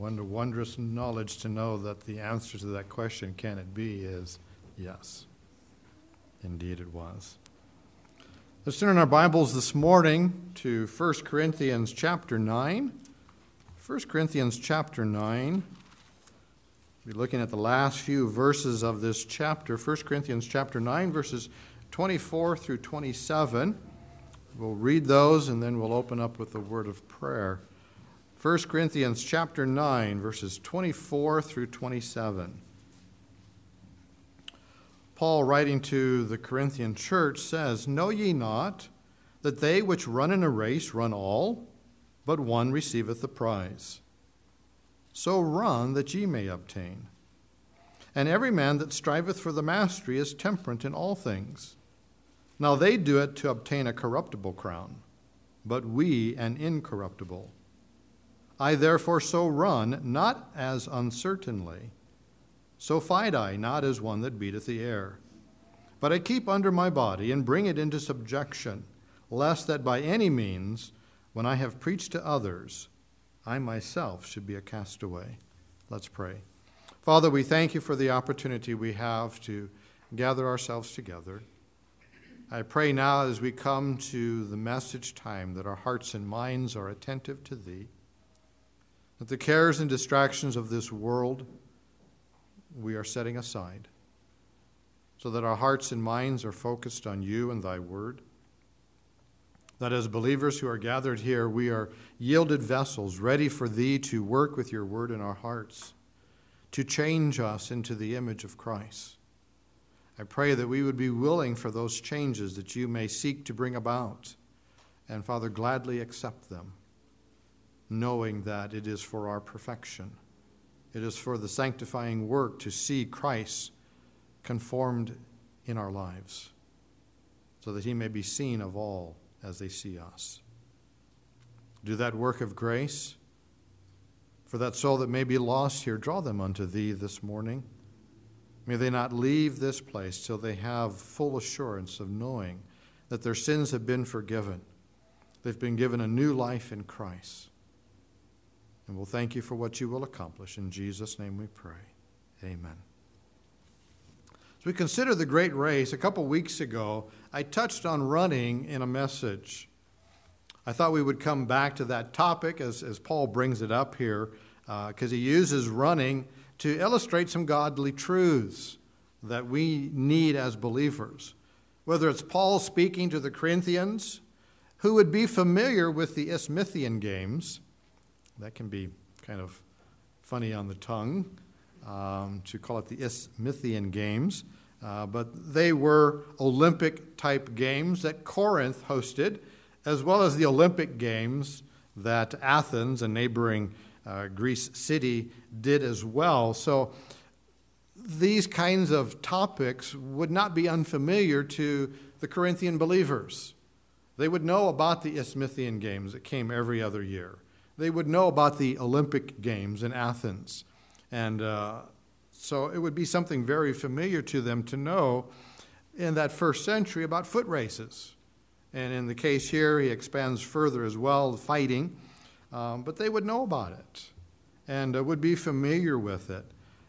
A wondrous knowledge to know that the answer to that question, can it be, is yes. Indeed, it was. Let's turn in our Bibles this morning to 1 Corinthians chapter 9. 1 Corinthians chapter 9. We're looking at the last few verses of this chapter. 1 Corinthians chapter 9, verses 24 through 27. We'll read those and then we'll open up with a word of prayer. 1 Corinthians chapter 9 verses 24 through 27. Paul writing to the Corinthian church says, "Know ye not that they which run in a race run all, but one receiveth the prize? So run that ye may obtain. And every man that striveth for the mastery is temperate in all things. Now they do it to obtain a corruptible crown, but we an incorruptible." I therefore so run, not as uncertainly. So fight I, not as one that beateth the air. But I keep under my body and bring it into subjection, lest that by any means, when I have preached to others, I myself should be a castaway. Let's pray. Father, we thank you for the opportunity we have to gather ourselves together. I pray now as we come to the message time that our hearts and minds are attentive to thee that the cares and distractions of this world we are setting aside, so that our hearts and minds are focused on you and thy word. That as believers who are gathered here, we are yielded vessels, ready for thee to work with your word in our hearts, to change us into the image of Christ. I pray that we would be willing for those changes that you may seek to bring about, and Father, gladly accept them knowing that it is for our perfection. It is for the sanctifying work to see Christ conformed in our lives, so that he may be seen of all as they see us. Do that work of grace. For that soul that may be lost here, draw them unto thee this morning. May they not leave this place till they have full assurance of knowing that their sins have been forgiven. They've been given a new life in Christ. And we'll thank you for what you will accomplish. In Jesus' name we pray. Amen. As we consider the great race, a couple weeks ago, I touched on running in a message. I thought we would come back to that topic as, as Paul brings it up here, because uh, he uses running to illustrate some godly truths that we need as believers. Whether it's Paul speaking to the Corinthians, who would be familiar with the Isthmian games, that can be kind of funny on the tongue um, to call it the Isthmian Games. Uh, but they were Olympic type games that Corinth hosted, as well as the Olympic Games that Athens, a neighboring uh, Greece city, did as well. So these kinds of topics would not be unfamiliar to the Corinthian believers. They would know about the Isthmian Games that came every other year they would know about the Olympic Games in Athens. And uh, so it would be something very familiar to them to know in that first century about foot races. And in the case here, he expands further as well, fighting. Um, but they would know about it and uh, would be familiar with it.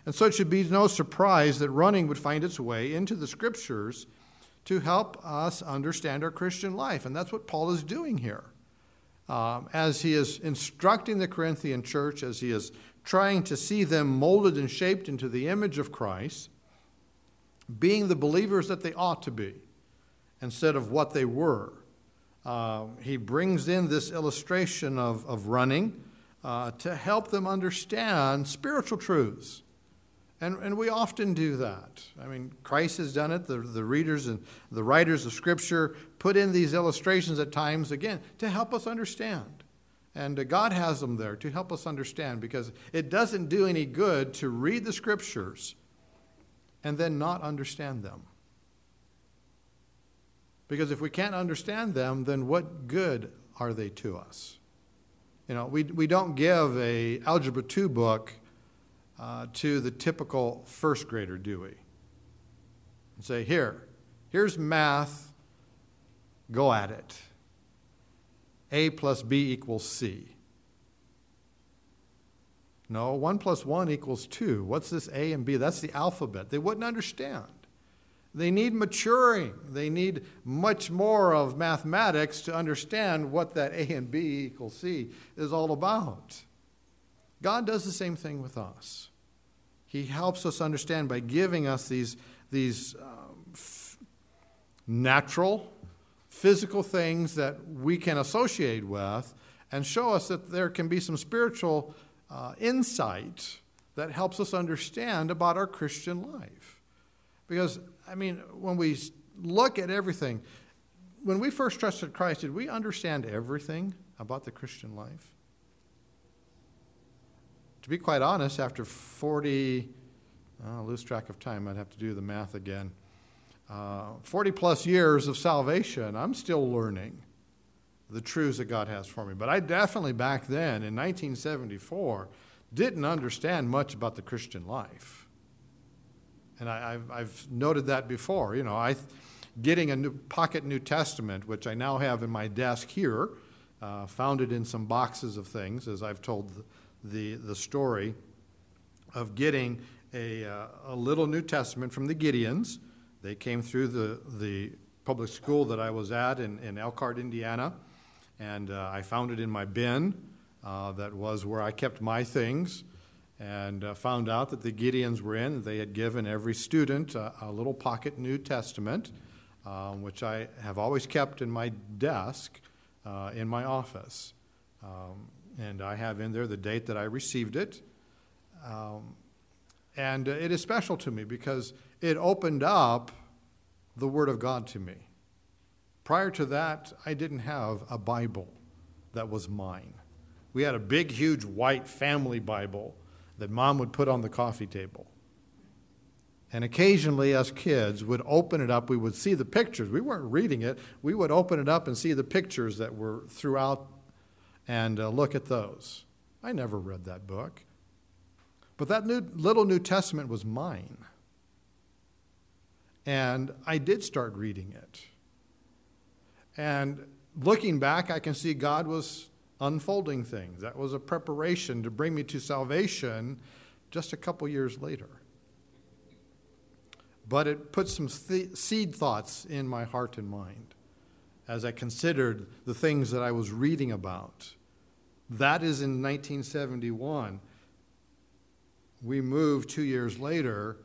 And so it should be no surprise that running would find its way into the scriptures to help us understand our Christian life. And that's what Paul is doing here um, as he is instructing the Corinthian church, as he is trying to see them molded and shaped into the image of Christ, being the believers that they ought to be instead of what they were. Uh, he brings in this illustration of, of running uh, to help them understand spiritual truths. And, and we often do that. I mean, Christ has done it. The, the readers and the writers of Scripture put in these illustrations at times, again, to help us understand. And uh, God has them there to help us understand because it doesn't do any good to read the Scriptures and then not understand them. Because if we can't understand them, then what good are they to us? You know, we, we don't give a Algebra 2 book uh, to the typical first grader, do we? And say, here, here's math, go at it. A plus B equals C. No, 1 plus 1 equals 2. What's this A and B? That's the alphabet. They wouldn't understand. They need maturing. They need much more of mathematics to understand what that A and B equals C is all about. God does the same thing with us. He helps us understand by giving us these, these um, f- natural, physical things that we can associate with and show us that there can be some spiritual uh, insight that helps us understand about our Christian life. Because, I mean, when we look at everything, when we first trusted Christ, did we understand everything about the Christian life? To be quite honest, after 40, I'll lose track of time, I'd have to do the math again. Uh, 40 plus years of salvation, I'm still learning the truths that God has for me. But I definitely back then, in 1974, didn't understand much about the Christian life. And I, have noted that before. You know, I, getting a new pocket New Testament, which I now have in my desk here, uh, found it in some boxes of things, as I've told the, the, story of getting a, uh, a little New Testament from the Gideons. They came through the, the public school that I was at in, in Elkhart, Indiana and uh, I found it in my bin. Uh, that was where I kept my things, and uh, found out that the Gideons were in. They had given every student a, a little pocket New Testament, um, which I have always kept in my desk uh, in my office. Um, and I have in there the date that I received it. Um, and it is special to me because it opened up the Word of God to me. Prior to that, I didn't have a Bible that was mine. We had a big, huge white family Bible that mom would put on the coffee table. And occasionally, as kids, would open it up. We would see the pictures. We weren't reading it. We would open it up and see the pictures that were throughout and uh, look at those. I never read that book. But that new, little New Testament was mine. And I did start reading it. And looking back, I can see God was unfolding things. That was a preparation to bring me to salvation just a couple years later. But it put some th- seed thoughts in my heart and mind as I considered the things that I was reading about. That is in 1971. We moved two years later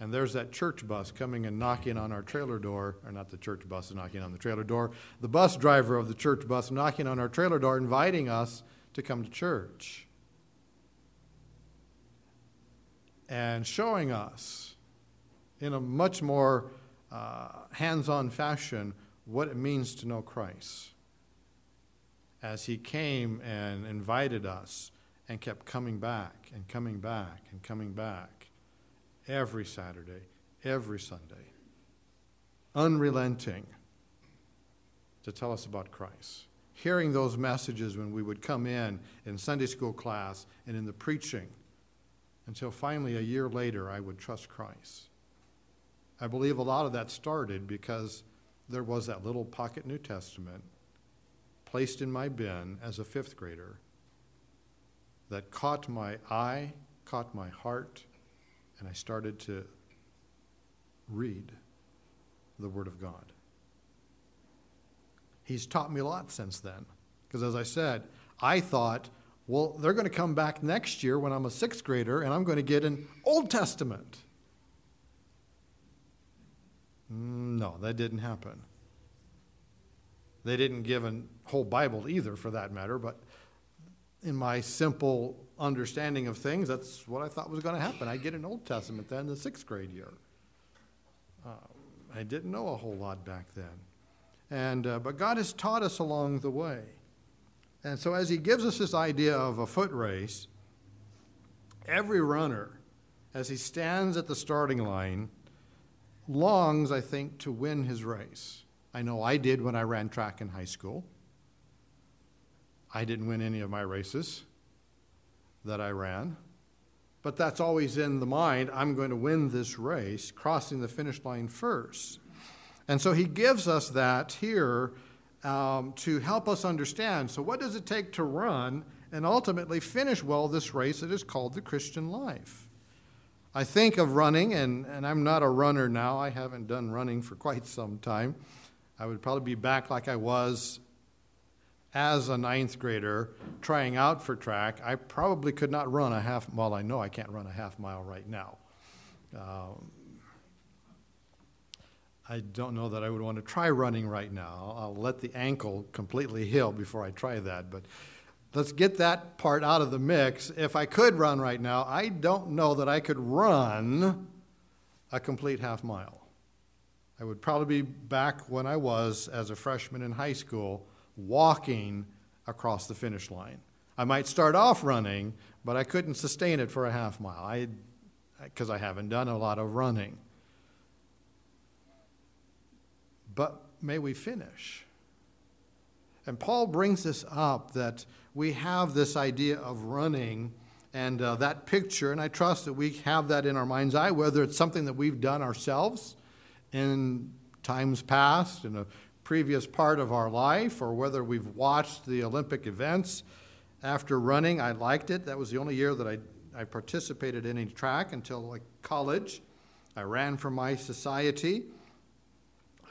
and there's that church bus coming and knocking on our trailer door, or not the church bus is knocking on the trailer door, the bus driver of the church bus knocking on our trailer door, inviting us to come to church. And showing us in a much more uh, hands on fashion what it means to know Christ. As he came and invited us and kept coming back and coming back and coming back every Saturday, every Sunday, unrelenting to tell us about Christ. Hearing those messages when we would come in in Sunday school class and in the preaching until finally a year later I would trust Christ. I believe a lot of that started because there was that little pocket New Testament placed in my bin as a fifth grader that caught my eye, caught my heart, and I started to read the Word of God. He's taught me a lot since then. Because as I said, I thought, well, they're going to come back next year when I'm a sixth grader and I'm going to get an Old Testament. Mm, no, that didn't happen. They didn't give a whole Bible either, for that matter, but in my simple understanding of things, that's what I thought was going to happen. I get an Old Testament then, the sixth grade year. Uh, I didn't know a whole lot back then. And, uh, but God has taught us along the way. And so, as He gives us this idea of a foot race, every runner, as he stands at the starting line, longs, I think, to win his race. I know I did when I ran track in high school. I didn't win any of my races that I ran, but that's always in the mind. I'm going to win this race, crossing the finish line first. And so he gives us that here um, to help us understand. So, what does it take to run and ultimately finish well this race that is called the Christian life. I think of running, and, and I'm not a runner now. I haven't done running for quite some time. I would probably be back like I was as a ninth grader trying out for track. I probably could not run a half, well, I know I can't run a half mile right now. Um, I don't know that I would want to try running right now. I'll let the ankle completely heal before I try that. But let's get that part out of the mix. If I could run right now, I don't know that I could run a complete half mile. I would probably be back when I was as a freshman in high school walking across the finish line. I might start off running, but I couldn't sustain it for a half mile because I, I haven't done a lot of running but may we finish. And Paul brings this up that we have this idea of running and uh, that picture, and I trust that we have that in our mind's eye, whether it's something that we've done ourselves in times past, in a previous part of our life, or whether we've watched the Olympic events after running. I liked it. That was the only year that I, I participated in any track until like college. I ran for my society.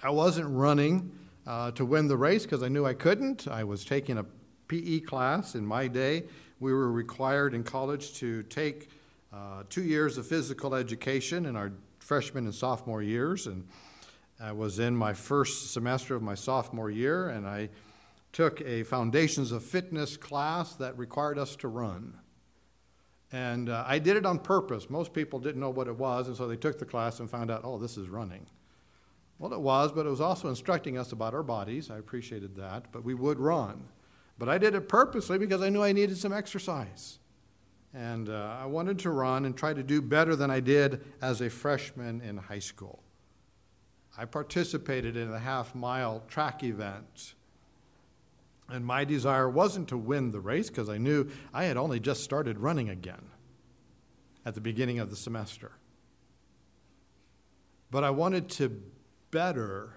I wasn't running uh, to win the race because I knew I couldn't. I was taking a PE class in my day. We were required in college to take uh, two years of physical education in our freshman and sophomore years. And I was in my first semester of my sophomore year, and I took a Foundations of Fitness class that required us to run. And uh, I did it on purpose. Most people didn't know what it was, and so they took the class and found out, oh, this is running. Well, it was, but it was also instructing us about our bodies. I appreciated that, but we would run. But I did it purposely because I knew I needed some exercise. And uh, I wanted to run and try to do better than I did as a freshman in high school. I participated in a half mile track event. And my desire wasn't to win the race because I knew I had only just started running again at the beginning of the semester. But I wanted to better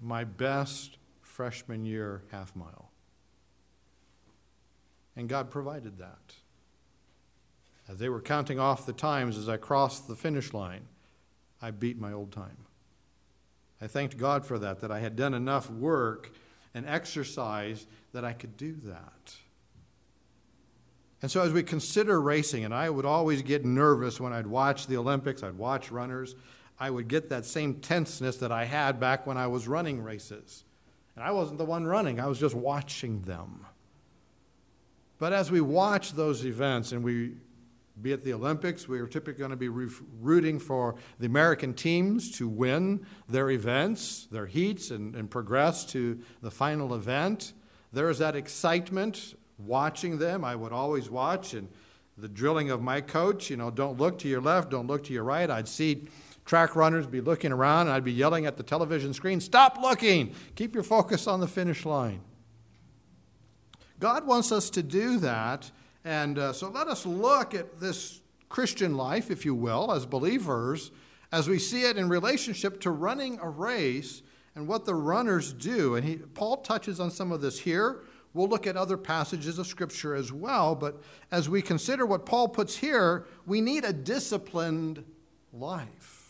my best freshman year half mile. And God provided that. As they were counting off the times as I crossed the finish line, I beat my old time. I thanked God for that, that I had done enough work and exercise that I could do that. And so, as we consider racing, and I would always get nervous when I'd watch the Olympics, I'd watch runners, I would get that same tenseness that I had back when I was running races. And I wasn't the one running, I was just watching them. But as we watch those events, and we be at the Olympics, we are typically going to be rooting for the American teams to win their events, their heats, and, and progress to the final event. There is that excitement watching them. I would always watch, and the drilling of my coach, you know, don't look to your left, don't look to your right. I'd see track runners be looking around, and I'd be yelling at the television screen, Stop looking! Keep your focus on the finish line. God wants us to do that, and uh, so let us look at this Christian life, if you will, as believers, as we see it in relationship to running a race and what the runners do. And he, Paul touches on some of this here. We'll look at other passages of Scripture as well, but as we consider what Paul puts here, we need a disciplined life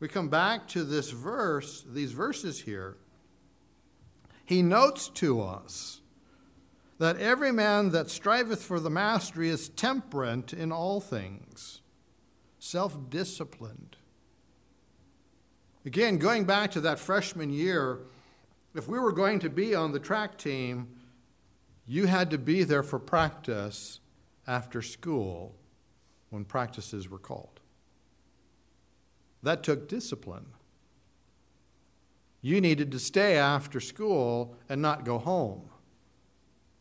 we come back to this verse, these verses here, he notes to us that every man that striveth for the mastery is temperate in all things, self disciplined. Again, going back to that freshman year, if we were going to be on the track team, you had to be there for practice after school when practices were called. That took discipline. You needed to stay after school and not go home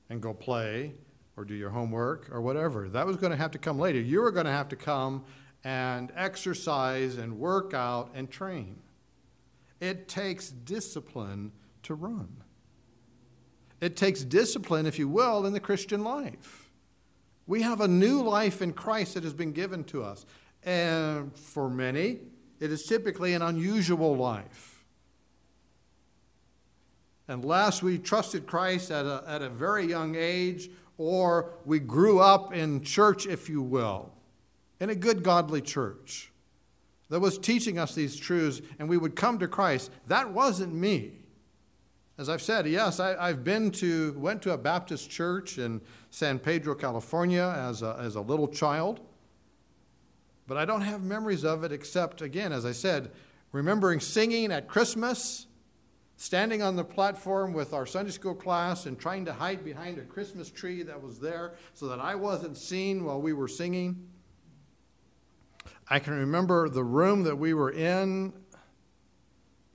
and go play or do your homework or whatever. That was going to have to come later. You were going to have to come and exercise and work out and train. It takes discipline to run. It takes discipline, if you will, in the Christian life. We have a new life in Christ that has been given to us. And for many, it is typically an unusual life. Unless we trusted Christ at a, at a very young age or we grew up in church, if you will, in a good, godly church that was teaching us these truths and we would come to Christ. That wasn't me. As I've said, yes, I, have been to, went to a Baptist church in San Pedro, California as a, as a little child, but I don't have memories of it except, again, as I said, remembering singing at Christmas, standing on the platform with our Sunday school class and trying to hide behind a Christmas tree that was there so that I wasn't seen while we were singing. I can remember the room that we were in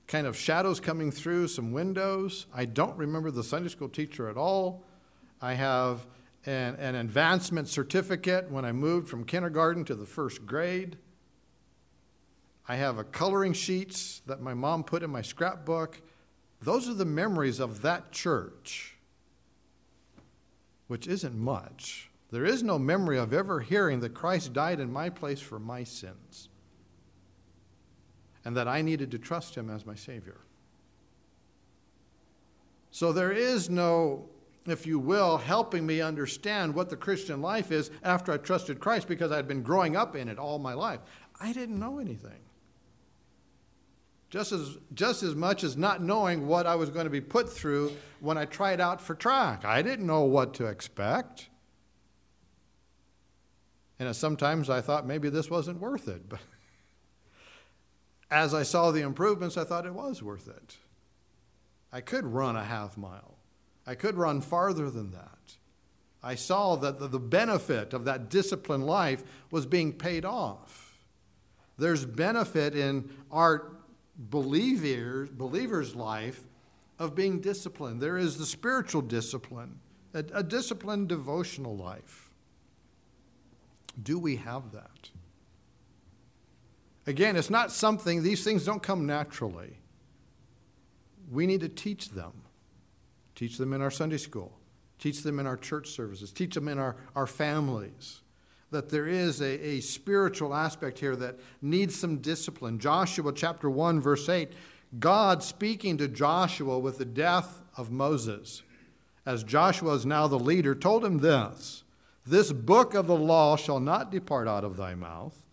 kind of shadows coming through some windows. I don't remember the Sunday school teacher at all. I have an, an advancement certificate when I moved from kindergarten to the first grade. I have a coloring sheets that my mom put in my scrapbook. Those are the memories of that church, which isn't much. There is no memory of ever hearing that Christ died in my place for my sins and that I needed to trust him as my Savior. So there is no, if you will, helping me understand what the Christian life is after I trusted Christ because I'd been growing up in it all my life. I didn't know anything. Just as, just as much as not knowing what I was going to be put through when I tried out for track. I didn't know what to expect. And sometimes I thought maybe this wasn't worth it. But as I saw the improvements, I thought it was worth it. I could run a half mile, I could run farther than that. I saw that the benefit of that disciplined life was being paid off. There's benefit in our believers, believer's life of being disciplined. There is the spiritual discipline, a, a disciplined devotional life. Do we have that? Again, it's not something, these things don't come naturally. We need to teach them. Teach them in our Sunday school, teach them in our church services, teach them in our, our families. That there is a, a spiritual aspect here that needs some discipline. Joshua chapter 1, verse 8 God speaking to Joshua with the death of Moses, as Joshua is now the leader, told him this This book of the law shall not depart out of thy mouth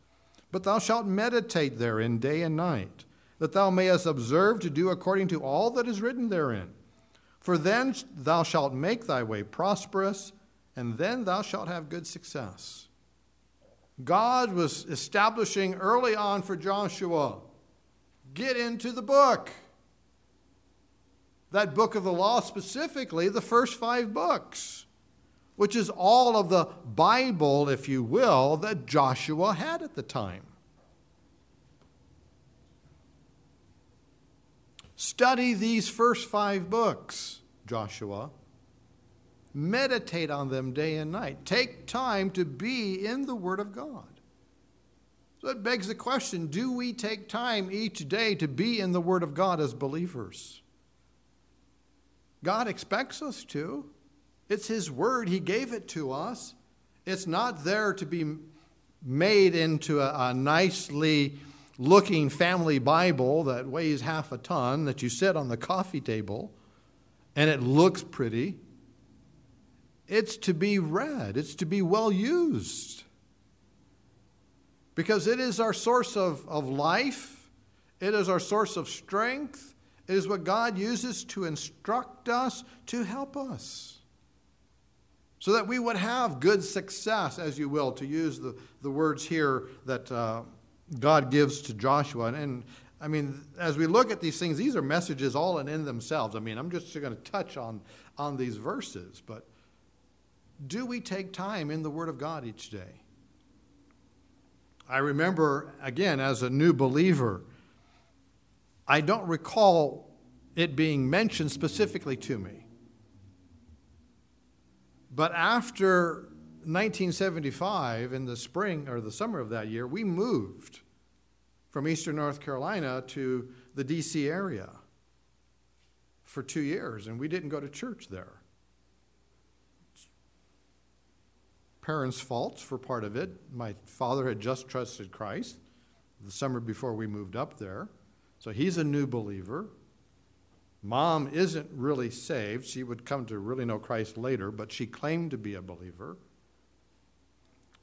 but thou shalt meditate therein day and night, that thou mayest observe to do according to all that is written therein. For then thou shalt make thy way prosperous, and then thou shalt have good success. God was establishing early on for Joshua get into the book. That book of the law, specifically, the first five books, which is all of the Bible, if you will, that Joshua had at the time. Study these first five books, Joshua. Meditate on them day and night. Take time to be in the Word of God. So it begs the question do we take time each day to be in the Word of God as believers? God expects us to. It's His Word, He gave it to us. It's not there to be made into a, a nicely looking family Bible that weighs half a ton that you set on the coffee table and it looks pretty. It's to be read, it's to be well used. Because it is our source of, of life, it is our source of strength, it is what God uses to instruct us, to help us. So that we would have good success, as you will, to use the, the words here that. Uh, God gives to Joshua. And, and, I mean, as we look at these things, these are messages all in, in themselves. I mean, I'm just going to touch on, on these verses, but do we take time in the Word of God each day? I remember, again, as a new believer, I don't recall it being mentioned specifically to me. But after 1975, in the spring or the summer of that year, we moved from eastern North Carolina to the D.C. area for two years, and we didn't go to church there. Parents' faults for part of it. My father had just trusted Christ the summer before we moved up there, so he's a new believer. Mom isn't really saved. She would come to really know Christ later, but she claimed to be a believer.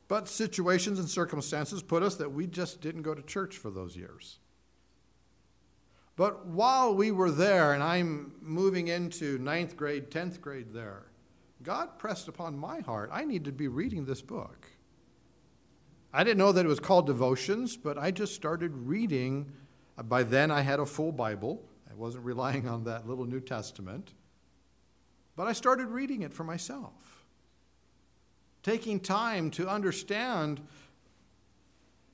But situations and circumstances put us that we just didn't go to church for those years. But while we were there, and I'm moving into ninth grade, 10th grade there, God pressed upon my heart, I need to be reading this book. I didn't know that it was called devotions, but I just started reading. Uh, by then, I had a full Bible. I wasn't relying on that little New Testament. But I started reading it for myself, taking time to understand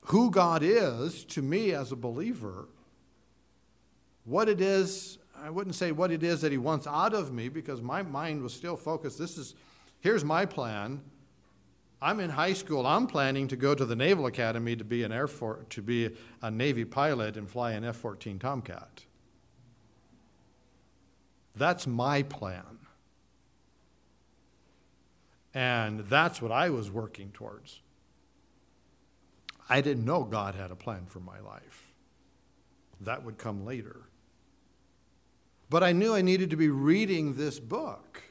who God is to me as a believer, what it is, I wouldn't say what it is that He wants out of me because my mind was still focused. This is, here's my plan. I'm in high school. I'm planning to go to the Naval Academy to be an Air Force, to be a Navy pilot and fly an F-14 Tomcat. That's my plan. And that's what I was working towards. I didn't know God had a plan for my life. That would come later. But I knew I needed to be reading this book.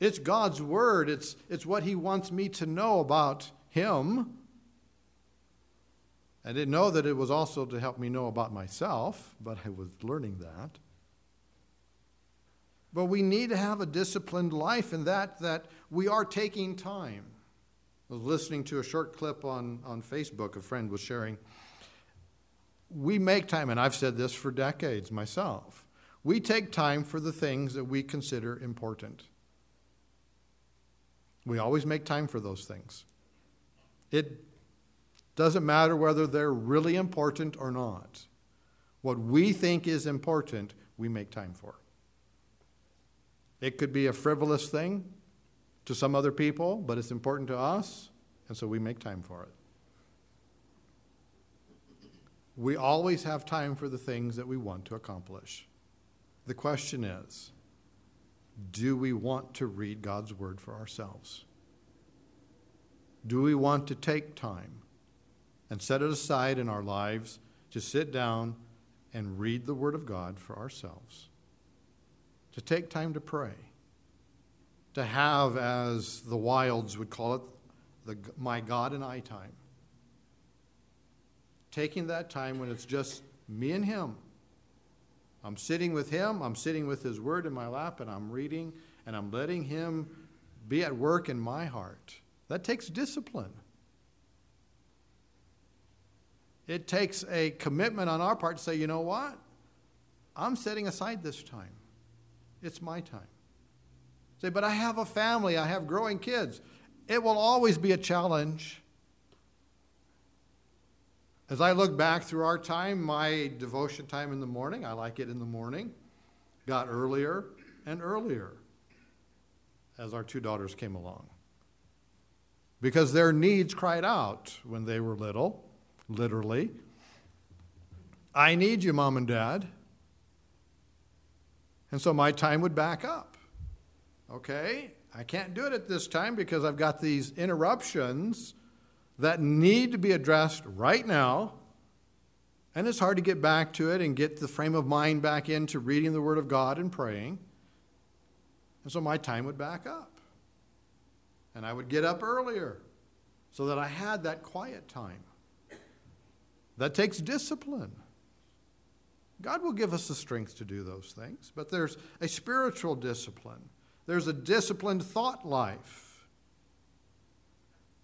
It's God's Word, it's, it's what He wants me to know about Him. I didn't know that it was also to help me know about myself, but I was learning that. But we need to have a disciplined life in that that we are taking time. I was listening to a short clip on, on Facebook, a friend was sharing. We make time, and I've said this for decades myself. We take time for the things that we consider important. We always make time for those things. It doesn't matter whether they're really important or not. What we think is important, we make time for. It could be a frivolous thing to some other people, but it's important to us, and so we make time for it. We always have time for the things that we want to accomplish. The question is do we want to read God's Word for ourselves? Do we want to take time and set it aside in our lives to sit down and read the Word of God for ourselves? To take time to pray? To have, as the wilds would call it, the my God and I time. Taking that time when it's just me and Him I'm sitting with Him, I'm sitting with His Word in my lap, and I'm reading, and I'm letting Him be at work in my heart. That takes discipline. It takes a commitment on our part to say, you know what? I'm setting aside this time. It's my time. Say, but I have a family, I have growing kids. It will always be a challenge. As I look back through our time, my devotion time in the morning, I like it in the morning, got earlier and earlier as our two daughters came along. Because their needs cried out when they were little, literally. I need you, mom and dad. And so my time would back up. Okay, I can't do it at this time because I've got these interruptions that need to be addressed right now. And it's hard to get back to it and get the frame of mind back into reading the Word of God and praying. And so my time would back up. And I would get up earlier so that I had that quiet time. That takes discipline. God will give us the strength to do those things, but there's a spiritual discipline. There's a disciplined thought life.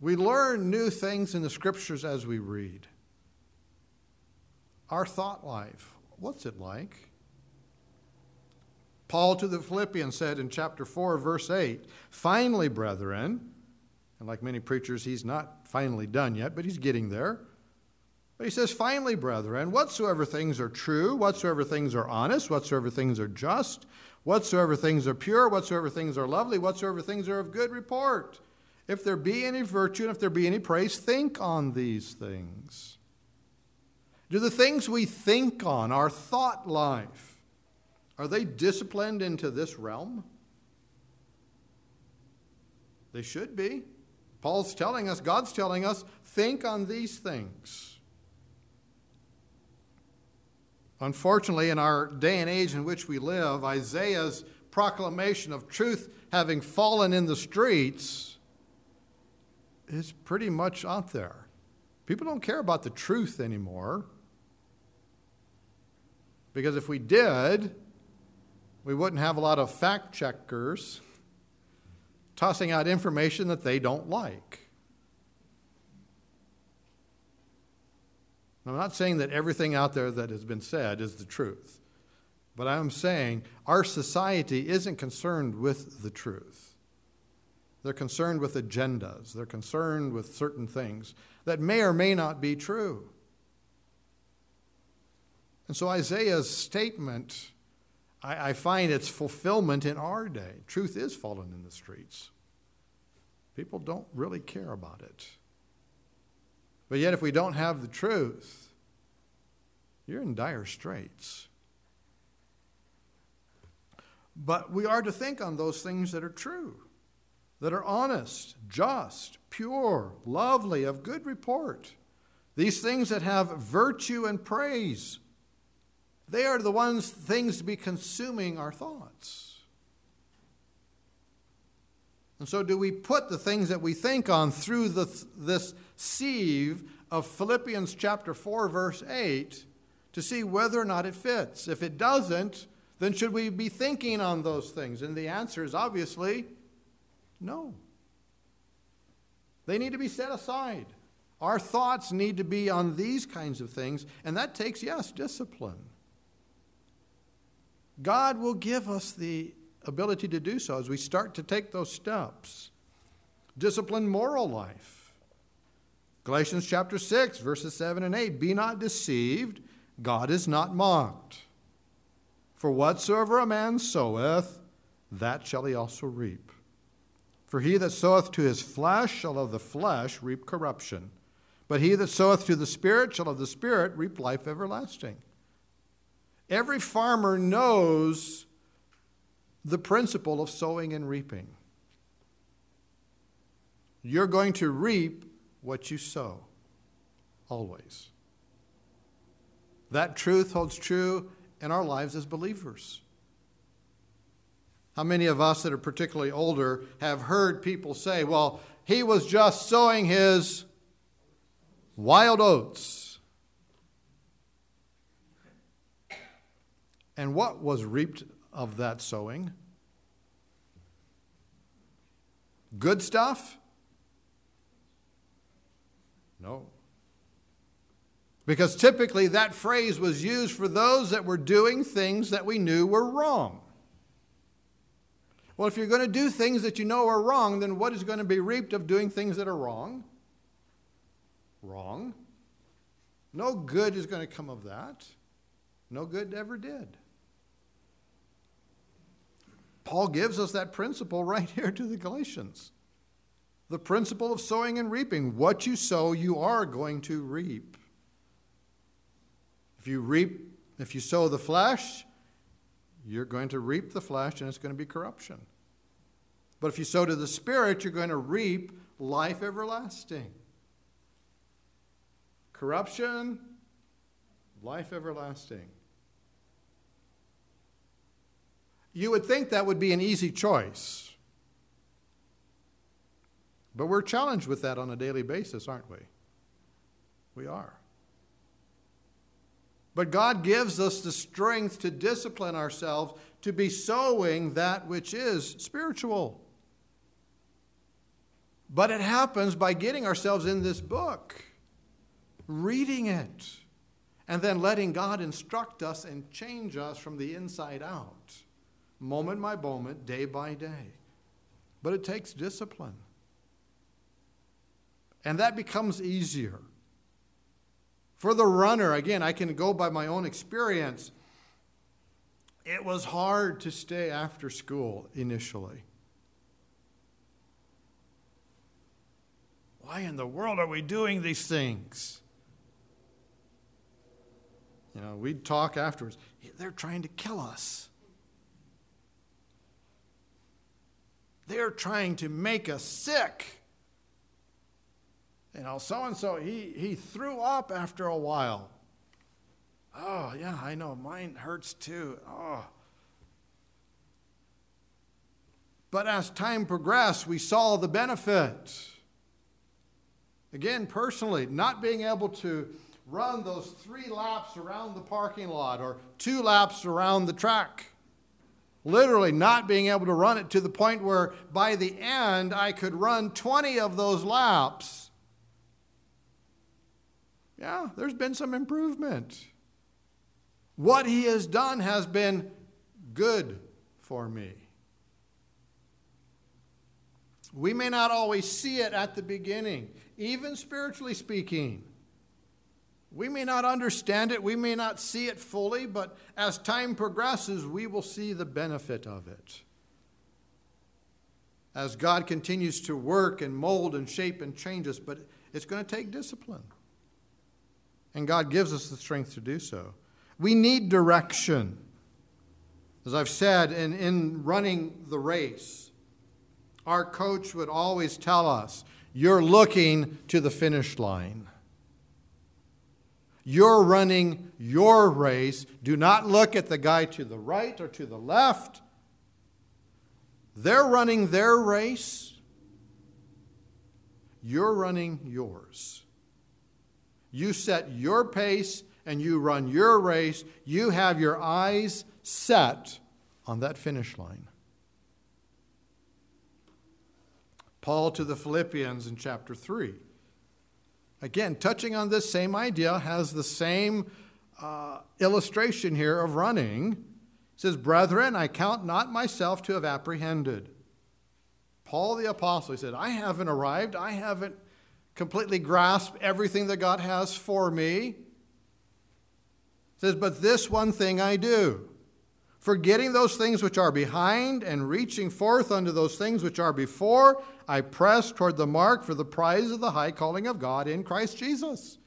We learn new things in the scriptures as we read. Our thought life, what's it like? Paul to the Philippians said in chapter 4, verse 8, Finally, brethren, and like many preachers, he's not finally done yet, but he's getting there. But he says, Finally, brethren, whatsoever things are true, whatsoever things are honest, whatsoever things are just, whatsoever things are pure, whatsoever things are lovely, whatsoever things are of good report if there be any virtue and if there be any praise, think on these things. Do the things we think on, our thought life, are they disciplined into this realm? They should be. Paul's telling us, God's telling us, think on these things. Unfortunately, in our day and age in which we live, Isaiah's proclamation of truth having fallen in the streets is pretty much out there. People don't care about the truth anymore. Because if we did, we wouldn't have a lot of fact checkers tossing out information that they don't like. I'm not saying that everything out there that has been said is the truth, but I'm saying our society isn't concerned with the truth. They're concerned with agendas, they're concerned with certain things that may or may not be true. And so Isaiah's statement, I, I find its fulfillment in our day. Truth is fallen in the streets. People don't really care about it. But yet, if we don't have the truth, you're in dire straits. But we are to think on those things that are true, that are honest, just, pure, lovely, of good report. These things that have virtue and praise. They are the ones things to be consuming our thoughts. And so, do we put the things that we think on through the, this sieve of Philippians chapter 4, verse 8, to see whether or not it fits? If it doesn't, then should we be thinking on those things? And the answer is obviously no. They need to be set aside. Our thoughts need to be on these kinds of things, and that takes, yes, discipline. God will give us the ability to do so as we start to take those steps. Discipline moral life. Galatians chapter 6, verses 7 and 8 Be not deceived, God is not mocked. For whatsoever a man soweth, that shall he also reap. For he that soweth to his flesh shall of the flesh reap corruption, but he that soweth to the Spirit shall of the Spirit reap life everlasting. Every farmer knows the principle of sowing and reaping. You're going to reap what you sow, always. That truth holds true in our lives as believers. How many of us that are particularly older have heard people say, well, he was just sowing his wild oats? And what was reaped of that sowing? Good stuff? No. Because typically that phrase was used for those that were doing things that we knew were wrong. Well, if you're going to do things that you know are wrong, then what is going to be reaped of doing things that are wrong? Wrong. No good is going to come of that. No good ever did. Paul gives us that principle right here to the Galatians. The principle of sowing and reaping. What you sow, you are going to reap. If you reap, if you sow the flesh, you're going to reap the flesh and it's going to be corruption. But if you sow to the Spirit, you're going to reap life everlasting. Corruption, life everlasting. You would think that would be an easy choice. But we're challenged with that on a daily basis, aren't we? We are. But God gives us the strength to discipline ourselves to be sowing that which is spiritual. But it happens by getting ourselves in this book, reading it, and then letting God instruct us and change us from the inside out moment by moment, day by day. But it takes discipline. And that becomes easier. For the runner, again, I can go by my own experience. It was hard to stay after school initially. Why in the world are we doing these things? You know, we'd talk afterwards. They're trying to kill us. They're trying to make us sick. You know, so and so, he, he threw up after a while. Oh, yeah, I know. Mine hurts too. Oh. But as time progressed, we saw the benefit. Again, personally, not being able to run those three laps around the parking lot or two laps around the track. Literally, not being able to run it to the point where by the end I could run 20 of those laps. Yeah, there's been some improvement. What he has done has been good for me. We may not always see it at the beginning, even spiritually speaking. We may not understand it, we may not see it fully, but as time progresses, we will see the benefit of it. As God continues to work and mold and shape and change us, but it's going to take discipline. And God gives us the strength to do so. We need direction. As I've said, in, in running the race, our coach would always tell us, You're looking to the finish line. You're running your race. Do not look at the guy to the right or to the left. They're running their race. You're running yours. You set your pace and you run your race. You have your eyes set on that finish line. Paul to the Philippians in chapter 3. Again, touching on this same idea, has the same uh, illustration here of running. It says, Brethren, I count not myself to have apprehended. Paul the Apostle, he said, I haven't arrived. I haven't completely grasp everything that God has for me. He says, But this one thing I do, forgetting those things which are behind and reaching forth unto those things which are before, I press toward the mark for the prize of the high calling of God in Christ Jesus.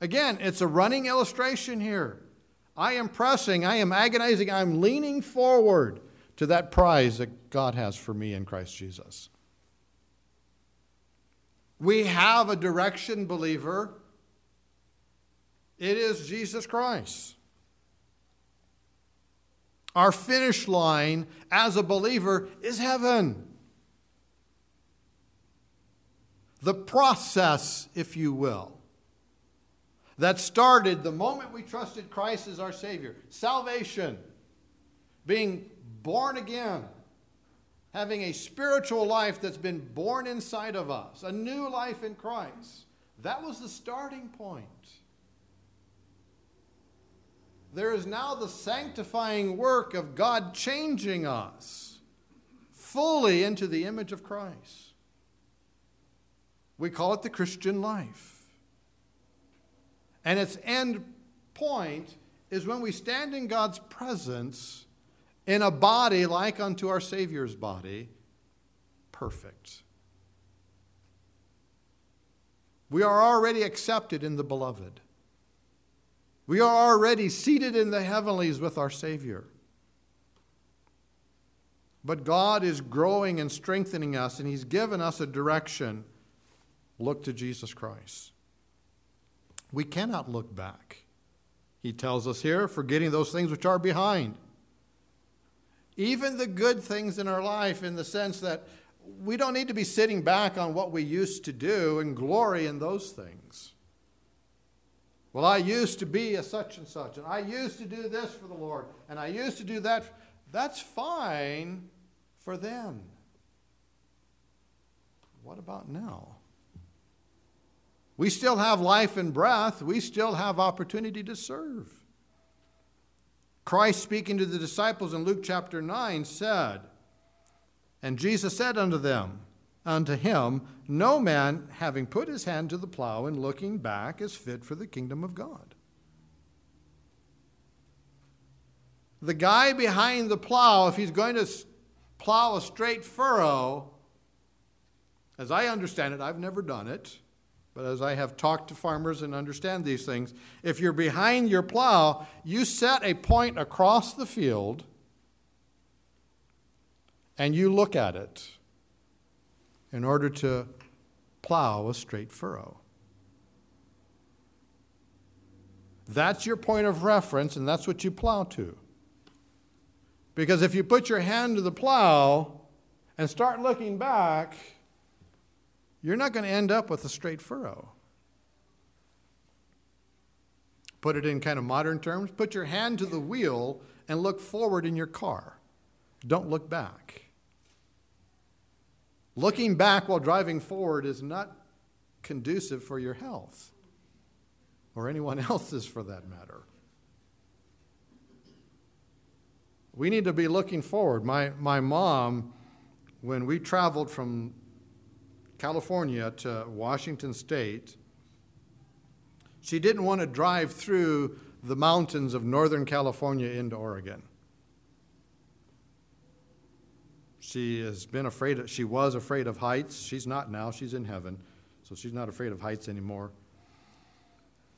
Again, it's a running illustration here. I am pressing, I am agonizing, I'm leaning forward to that prize that God has for me in Christ Jesus. We have a direction, believer. It is Jesus Christ. Our finish line as a believer is heaven the process, if you will, that started the moment we trusted Christ as our Savior salvation, being born again, having a spiritual life that's been born inside of us, a new life in Christ. That was the starting point. There is now the sanctifying work of God changing us fully into the image of Christ. We call it the Christian life. And its end point is when we stand in God's presence in a body like unto our Savior's body, perfect. We are already accepted in the beloved. We are already seated in the heavenlies with our Savior. But God is growing and strengthening us, and He's given us a direction look to Jesus Christ. We cannot look back. He tells us here, forgetting those things which are behind. Even the good things in our life, in the sense that we don't need to be sitting back on what we used to do and glory in those things. Well, I used to be a such and such, and I used to do this for the Lord, and I used to do that. That's fine for then. What about now? We still have life and breath. We still have opportunity to serve. Christ, speaking to the disciples in Luke chapter 9, said, And Jesus said unto them, Unto him, no man having put his hand to the plow and looking back is fit for the kingdom of God. The guy behind the plow, if he's going to plow a straight furrow, as I understand it, I've never done it, but as I have talked to farmers and understand these things, if you're behind your plow, you set a point across the field and you look at it in order to plow a straight furrow. that's your point of reference and that's what you plow to. Because if you put your hand to the plow and start looking back, you're not going to end up with a straight furrow. Put it in kind of modern terms put your hand to the wheel and look forward in your car. Don't look back. Looking back while driving forward is not conducive for your health, or anyone else's for that matter. We need to be looking forward. My, my mom, when we traveled from California to Washington State, she didn't want to drive through the mountains of Northern California into Oregon. She has been afraid of, she was afraid of heights. She's not now, she's in heaven. So she's not afraid of heights anymore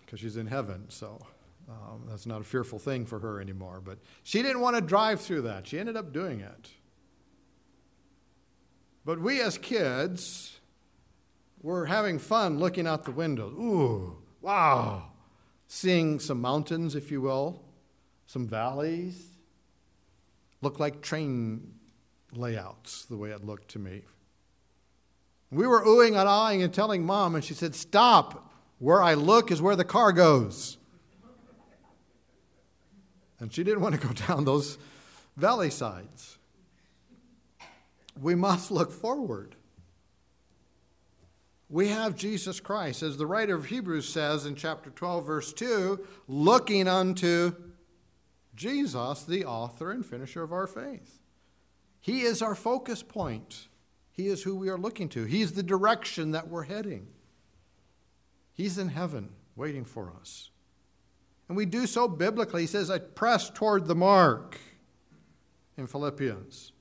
because she's in heaven. So um, that's not a fearful thing for her anymore. But she didn't want to drive through that. She ended up doing it. But we as kids were having fun looking out the window. Ooh, wow. Seeing some mountains, if you will, some valleys. Look like train layouts, the way it looked to me. We were oohing and ahhing and telling mom, and she said, Stop. Where I look is where the car goes. And she didn't want to go down those valley sides. We must look forward. We have Jesus Christ, as the writer of Hebrews says in chapter 12, verse 2, looking unto Jesus, the author and finisher of our faith. He is our focus point. He is who we are looking to. He's the direction that we're heading. He's in heaven waiting for us. And we do so biblically. He says, I press toward the mark in Philippians.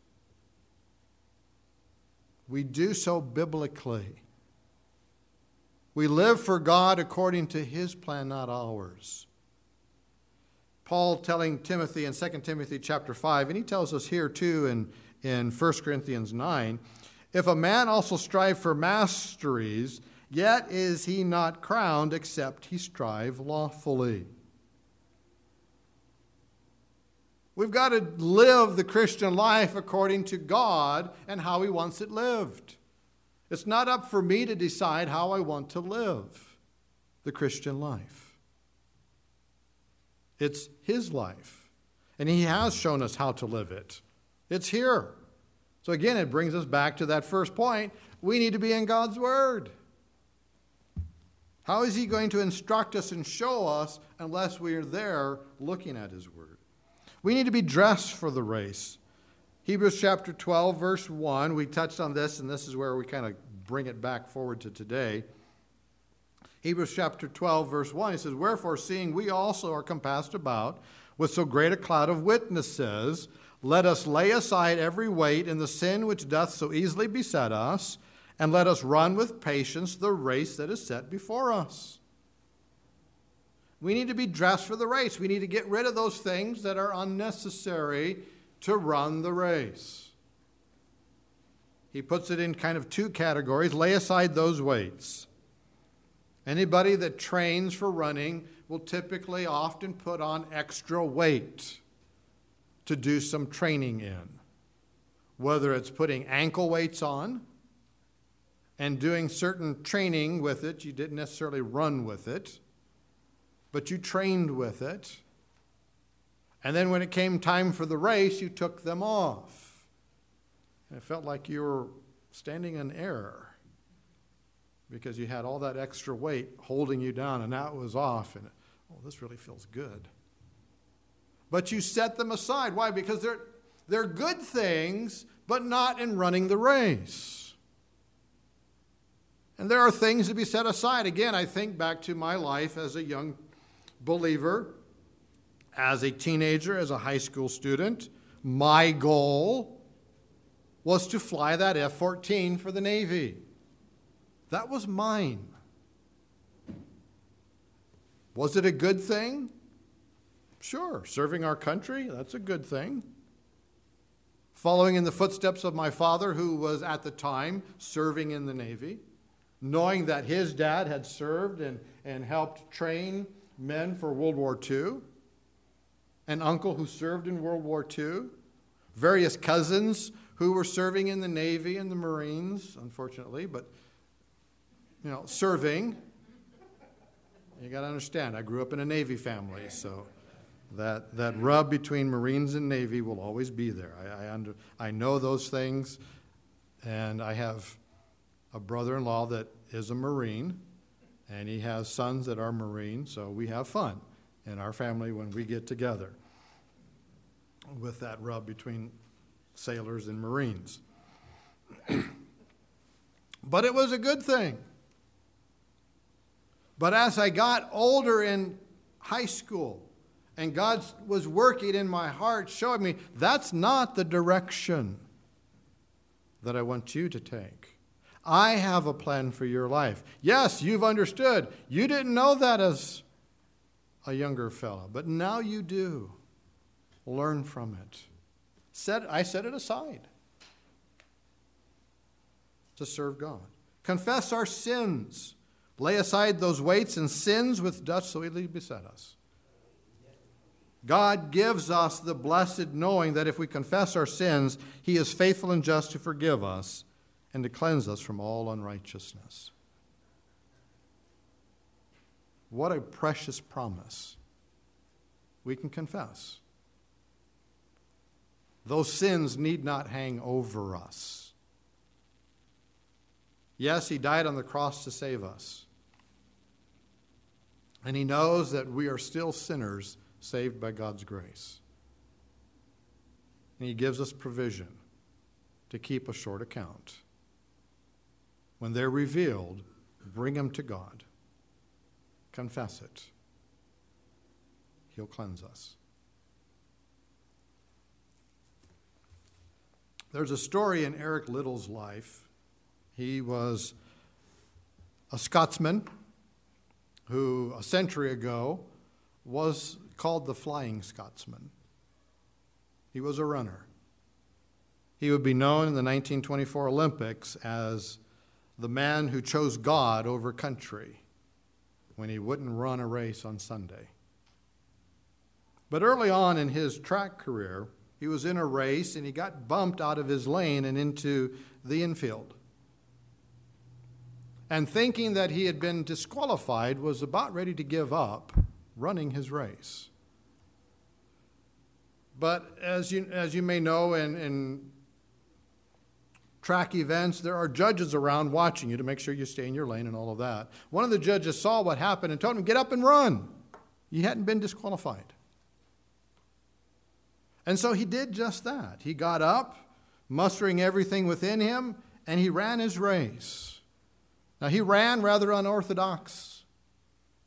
We do so biblically. We live for God according to his plan, not ours. Paul telling Timothy in 2 Timothy chapter 5, and he tells us here too in, in 1 Corinthians 9 if a man also strive for masteries, yet is he not crowned except he strive lawfully. We've got to live the Christian life according to God and how He wants it lived. It's not up for me to decide how I want to live the Christian life. It's His life, and He has shown us how to live it. It's here. So, again, it brings us back to that first point. We need to be in God's Word. How is He going to instruct us and show us unless we are there looking at His Word? We need to be dressed for the race. Hebrews chapter 12, verse 1, we touched on this, and this is where we kind of bring it back forward to today. Hebrews chapter 12, verse 1, he says, Wherefore, seeing we also are compassed about with so great a cloud of witnesses, let us lay aside every weight and the sin which doth so easily beset us, and let us run with patience the race that is set before us. We need to be dressed for the race. We need to get rid of those things that are unnecessary to run the race. He puts it in kind of two categories lay aside those weights. Anybody that trains for running will typically often put on extra weight to do some training in. Whether it's putting ankle weights on and doing certain training with it, you didn't necessarily run with it but you trained with it. And then when it came time for the race, you took them off. And it felt like you were standing in air because you had all that extra weight holding you down, and now it was off. And oh, this really feels good. But you set them aside. Why? Because they're, they're good things, but not in running the race. And there are things to be set aside. Again, I think back to my life as a young believer, as a teenager, as a high school student, my goal was to fly that F 14 for the Navy. That was mine. Was it a good thing? Sure. Serving our country, that's a good thing. Following in the footsteps of my father, who was at the time serving in the Navy, knowing that his dad had served and, and helped train men for World War II, an uncle who served in World War II, various cousins who were serving in the Navy and the Marines, unfortunately, but, you know, serving. You got to understand, I grew up in a Navy family, so that, that rub between Marines and Navy will always be there. I, I, under, I know those things, and I have a brother in law that is a Marine, and he has sons that are Marines, so we have fun in our family when we get together with that rub between sailors and Marines. but it was a good thing. But as I got older in high school, and God was working in my heart, showing me that's not the direction that I want you to take. I have a plan for your life. Yes, you've understood. You didn't know that as a younger fellow, but now you do. Learn from it. Set, I set it aside to serve God. Confess our sins. Lay aside those weights and sins with dust so easily beset us. God gives us the blessed knowing that if we confess our sins, He is faithful and just to forgive us and to cleanse us from all unrighteousness. What a precious promise we can confess. Those sins need not hang over us. Yes, He died on the cross to save us. And He knows that we are still sinners saved by God's grace. And He gives us provision to keep a short account. When they're revealed, bring them to God. Confess it. He'll cleanse us. There's a story in Eric Liddell's life. He was a Scotsman who, a century ago, was called the Flying Scotsman. He was a runner. He would be known in the 1924 Olympics as the man who chose God over country when he wouldn't run a race on Sunday. But early on in his track career, he was in a race and he got bumped out of his lane and into the infield. And thinking that he had been disqualified, was about ready to give up running his race. But as you, as you may know, in, in track events, there are judges around watching you to make sure you stay in your lane and all of that. One of the judges saw what happened and told him, Get up and run. He hadn't been disqualified. And so he did just that. He got up, mustering everything within him, and he ran his race. Now, he ran rather unorthodox.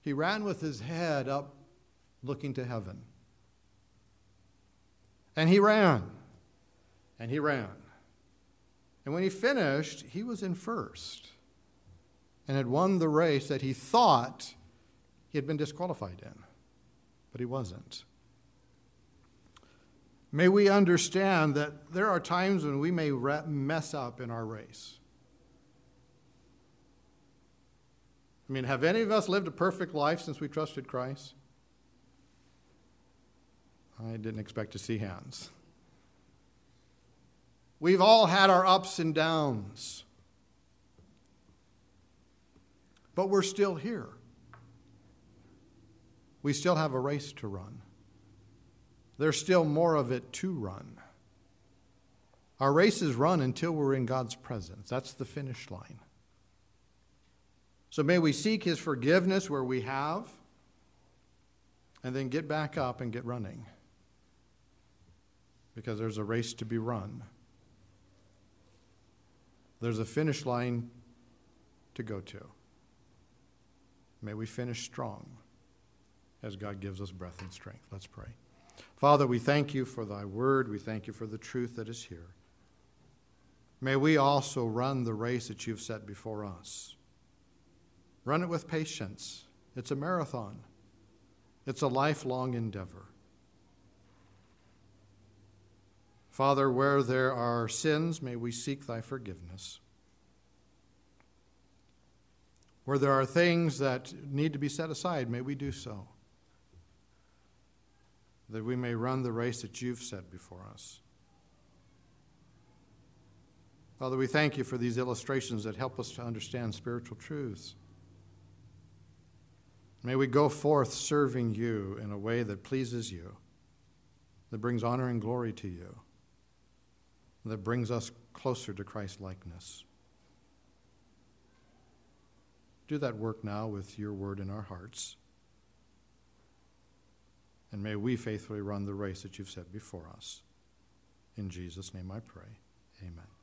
He ran with his head up, looking to heaven. And he ran, and he ran. And when he finished, he was in first and had won the race that he thought he had been disqualified in, but he wasn't. May we understand that there are times when we may mess up in our race. I mean, have any of us lived a perfect life since we trusted Christ? I didn't expect to see hands. We've all had our ups and downs. But we're still here. We still have a race to run. There's still more of it to run. Our race is run until we're in God's presence. That's the finish line. So may we seek His forgiveness where we have, and then get back up and get running. Because there's a race to be run. There's a finish line to go to. May we finish strong as God gives us breath and strength. Let's pray. Father, we thank you for thy word. We thank you for the truth that is here. May we also run the race that you've set before us. Run it with patience. It's a marathon, it's a lifelong endeavor. Father, where there are sins, may we seek thy forgiveness. Where there are things that need to be set aside, may we do so. that we may run the race that you've set before us. Father, we thank you for these illustrations that help us to understand spiritual truths. May we go forth serving you in a way that pleases you, that brings honor and glory to you, that brings us closer to Christ's likeness. Do that work now with your word in our hearts. And may we faithfully run the race that you've set before us. In Jesus' name I pray. Amen.